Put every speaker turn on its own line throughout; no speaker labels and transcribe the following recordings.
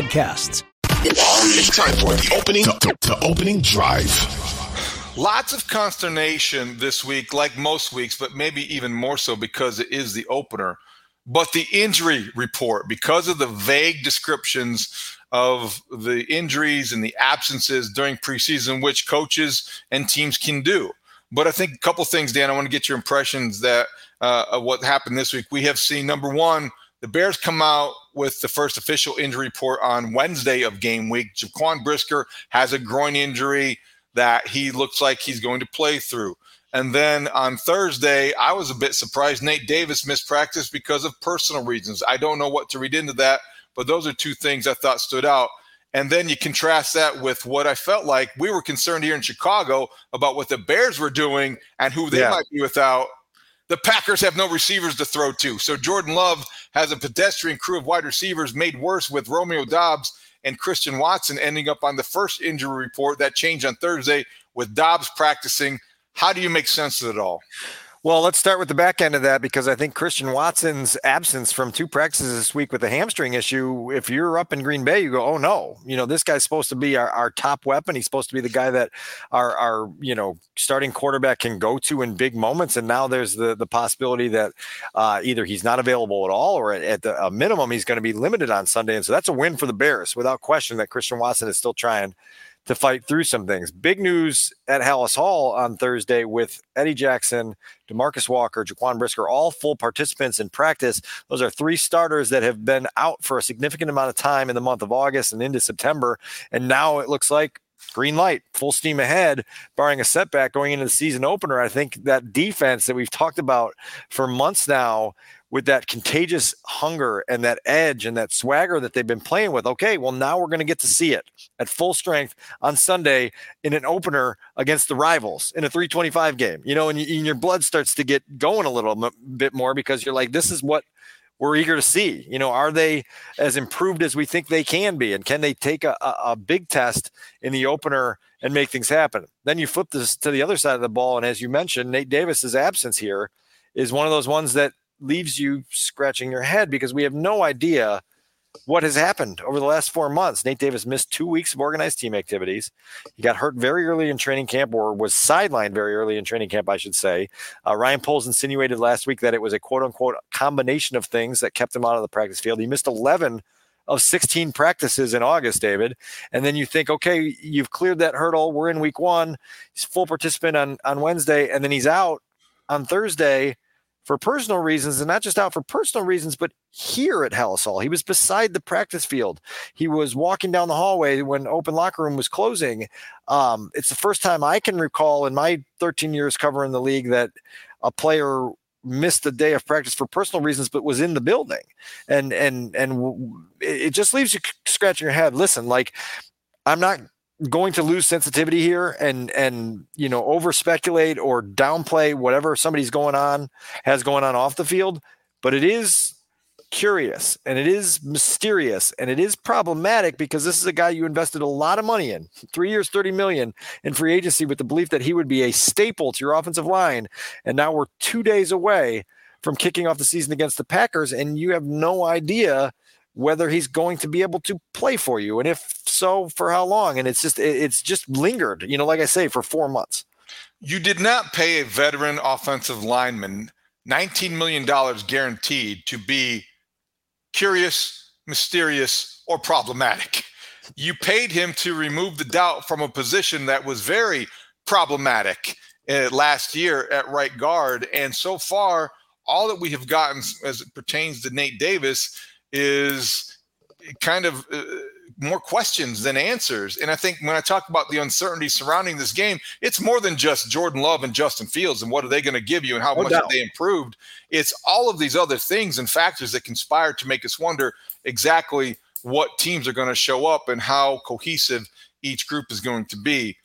podcasts.
It's time for the opening, the, the opening drive.
Lots of consternation this week, like most weeks, but maybe even more so because it is the opener. But the injury report, because of the vague descriptions of the injuries and the absences during preseason, which coaches and teams can do. But I think a couple things, Dan. I want to get your impressions that uh, of what happened this week. We have seen number one, the Bears come out with the first official injury report on Wednesday of game week. Jaquan Brisker has a groin injury that he looks like he's going to play through. And then on Thursday, I was a bit surprised. Nate Davis missed practice because of personal reasons. I don't know what to read into that, but those are two things I thought stood out. And then you contrast that with what I felt like we were concerned here in Chicago about what the Bears were doing and who they yeah. might be without the Packers have no receivers to throw to. So Jordan Love has a pedestrian crew of wide receivers made worse with Romeo Doubs and Christian Watson ending up on the first injury report that changed on Thursday with Doubs practicing. How do you make sense of it all?
Well, let's start with the back end of that because I think Christian Watson's absence from two practices this week with a hamstring issue, if you're up in Green Bay, you go, oh no, you know, this guy's supposed to be our, our top weapon. He's supposed to be the guy that our, our, you know, starting quarterback can go to in big moments. And now there's the, the possibility that uh, either he's not available at all or at, at the, a minimum, he's going to be limited on Sunday. And so that's a win for the Bears without question that Christian Watson is still trying to fight through some things. Big news at Halas Hall on Thursday with Eddie Jackson, DeMarcus Walker, Jaquan Brisker, all full participants in practice. Those are three starters that have been out for a significant amount of time in the month of August and into September. And now it looks like green light, full steam ahead, barring a setback going into the season opener. I think that defense that we've talked about for months now with that contagious hunger and that edge and that swagger that they've been playing with. Okay, well, now we're going to get to see it at full strength on Sunday in an opener against the rivals in a 325 game, you know, and, and your blood starts to get going a little m- bit more because you're like, this is what we're eager to see. You know, are they as improved as we think they can be? And can they take a, a, a big test in the opener and make things happen? Then you flip this to the other side of the ball. And as you mentioned, Nate Davis's absence here is one of those ones that leaves you scratching your head because we have no idea what has happened over the last four months. Nate Davis missed two weeks of organized team activities. He got hurt very early in training camp, or was sidelined very early in training camp, I should say. Uh, Ryan Poles insinuated last week that it was a quote unquote combination of things that kept him out of the practice field. He missed 11 of 16 practices in August, David. And then you think, okay, you've cleared that hurdle. We're in week one. He's full participant on, on Wednesday, and then he's out on Thursday for personal reasons, and not just out for personal reasons, but here at Halas Hall. He was beside the practice field. He was walking down the hallway when open locker room was closing. Um, it's the first time I can recall in my 13 years covering the league that a player missed a day of practice for personal reasons but was in the building and and and it just leaves you scratching your head listen like i'm not going to lose sensitivity here and and you know over speculate or downplay whatever somebody's going on has going on off the field. But it is curious and it is mysterious and it is problematic because this is a guy you invested a lot of money in. Three years 30 million in free agency with the belief that he would be a staple to your offensive line. And now we're two days away from kicking off the season against the packers and you have no idea whether he's going to be able to play for you and if so for how long? And it's just it's just lingered you know like i say for four months.
You did not pay a veteran offensive lineman $19 million guaranteed to be curious mysterious or problematic. You paid him to remove the doubt from a position that was very problematic uh, last year at right guard. And so far all that we have gotten as it pertains to nate davis is kind of uh, more questions than answers. And I think when I talk about the uncertainty surrounding this game, it's more than just Jordan Love and Justin Fields and what are they going to give you and how no much they improved. It's all of these other things and factors that conspire to make us wonder exactly what teams are going to show up and how cohesive each group is going to be.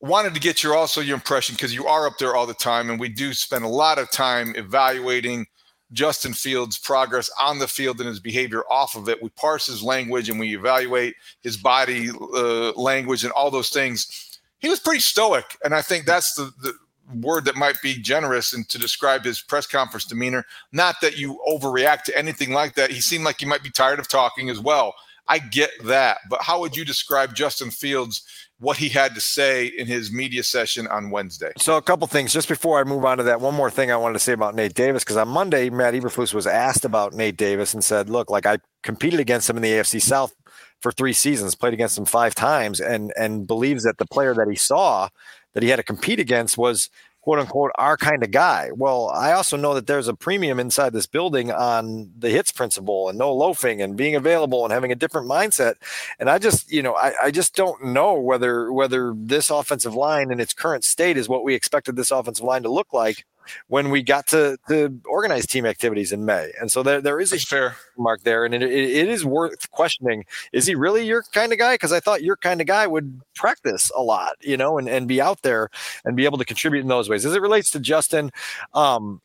Wanted to get your also your impression because you are up there all the time, and we do spend a lot of time evaluating Justin Fields' progress on the field and his behavior off of it. We parse his language and we evaluate his body uh, language and all those things. He was pretty stoic, and I think that's the, the word that might be generous and to describe his press conference demeanor. Not that you overreact to anything like that. He seemed like he might be tired of talking as well. I get that, but how would you describe Justin Fields? What he had to say in his media session on Wednesday.
So, a couple things just before I move on to that. One more thing I wanted to say about Nate Davis because on Monday, Matt Eberflus was asked about Nate Davis and said, "Look, like I competed against him in the AFC South for three seasons, played against him five times, and and believes that the player that he saw that he had to compete against was quote unquote our kind of guy. Well, I also know that there's a premium inside this building on the HITS principle and no loafing and being available and having a different mindset. And I just, you know, I, I just don't know whether whether this offensive line in its current state is what we expected this offensive line to look like when we got to, to organize team activities in May. And so there, there is
That's
a
fair
mark there. And it, it is worth questioning. Is he really your kind of guy? Because I thought your kind of guy would practice a lot, you know, and, and be out there and be able to contribute in those ways. As it relates to Justin, um,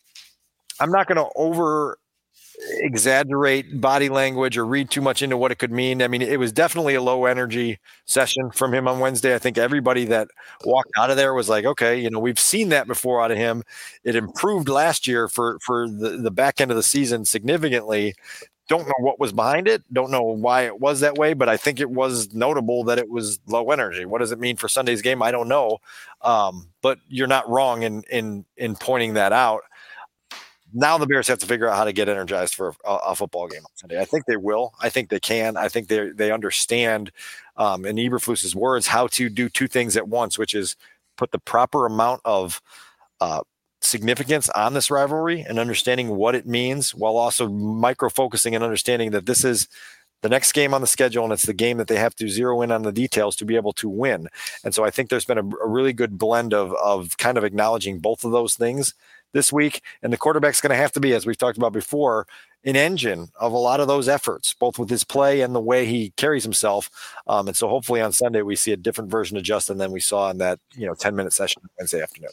I'm not going to over exaggerate body language or read too much into what it could mean. I mean, it was definitely a low energy session from him on Wednesday. I think everybody that walked out of there was like, okay, you know, we've seen that before out of him. It improved last year for for the, the back end of the season significantly. Don't know what was behind it. Don't know why it was that way, but I think it was notable that it was low energy. What does it mean for Sunday's game? I don't know, um, but you're not wrong in in in pointing that out now the Bears have to figure out how to get energized for a, a, football game on Sunday. I think they will. I think they can. I think they they understand, um, in Eberflus's words, how to do two things at once, which is put the proper amount of uh, significance on this rivalry and understanding what it means, while also micro focusing and understanding that this is the next game on the schedule and it's the game that they have to zero in on the details to be able to win. And so I think there's been a, a really good blend of of kind of acknowledging both of those things this week. And the quarterback's going to have to be, as we've talked about before, an engine of a lot of those efforts, both with his play and the way he carries himself. Um, and so hopefully on Sunday we see a different version of Justin than we saw in that you know 10 minute session Wednesday afternoon.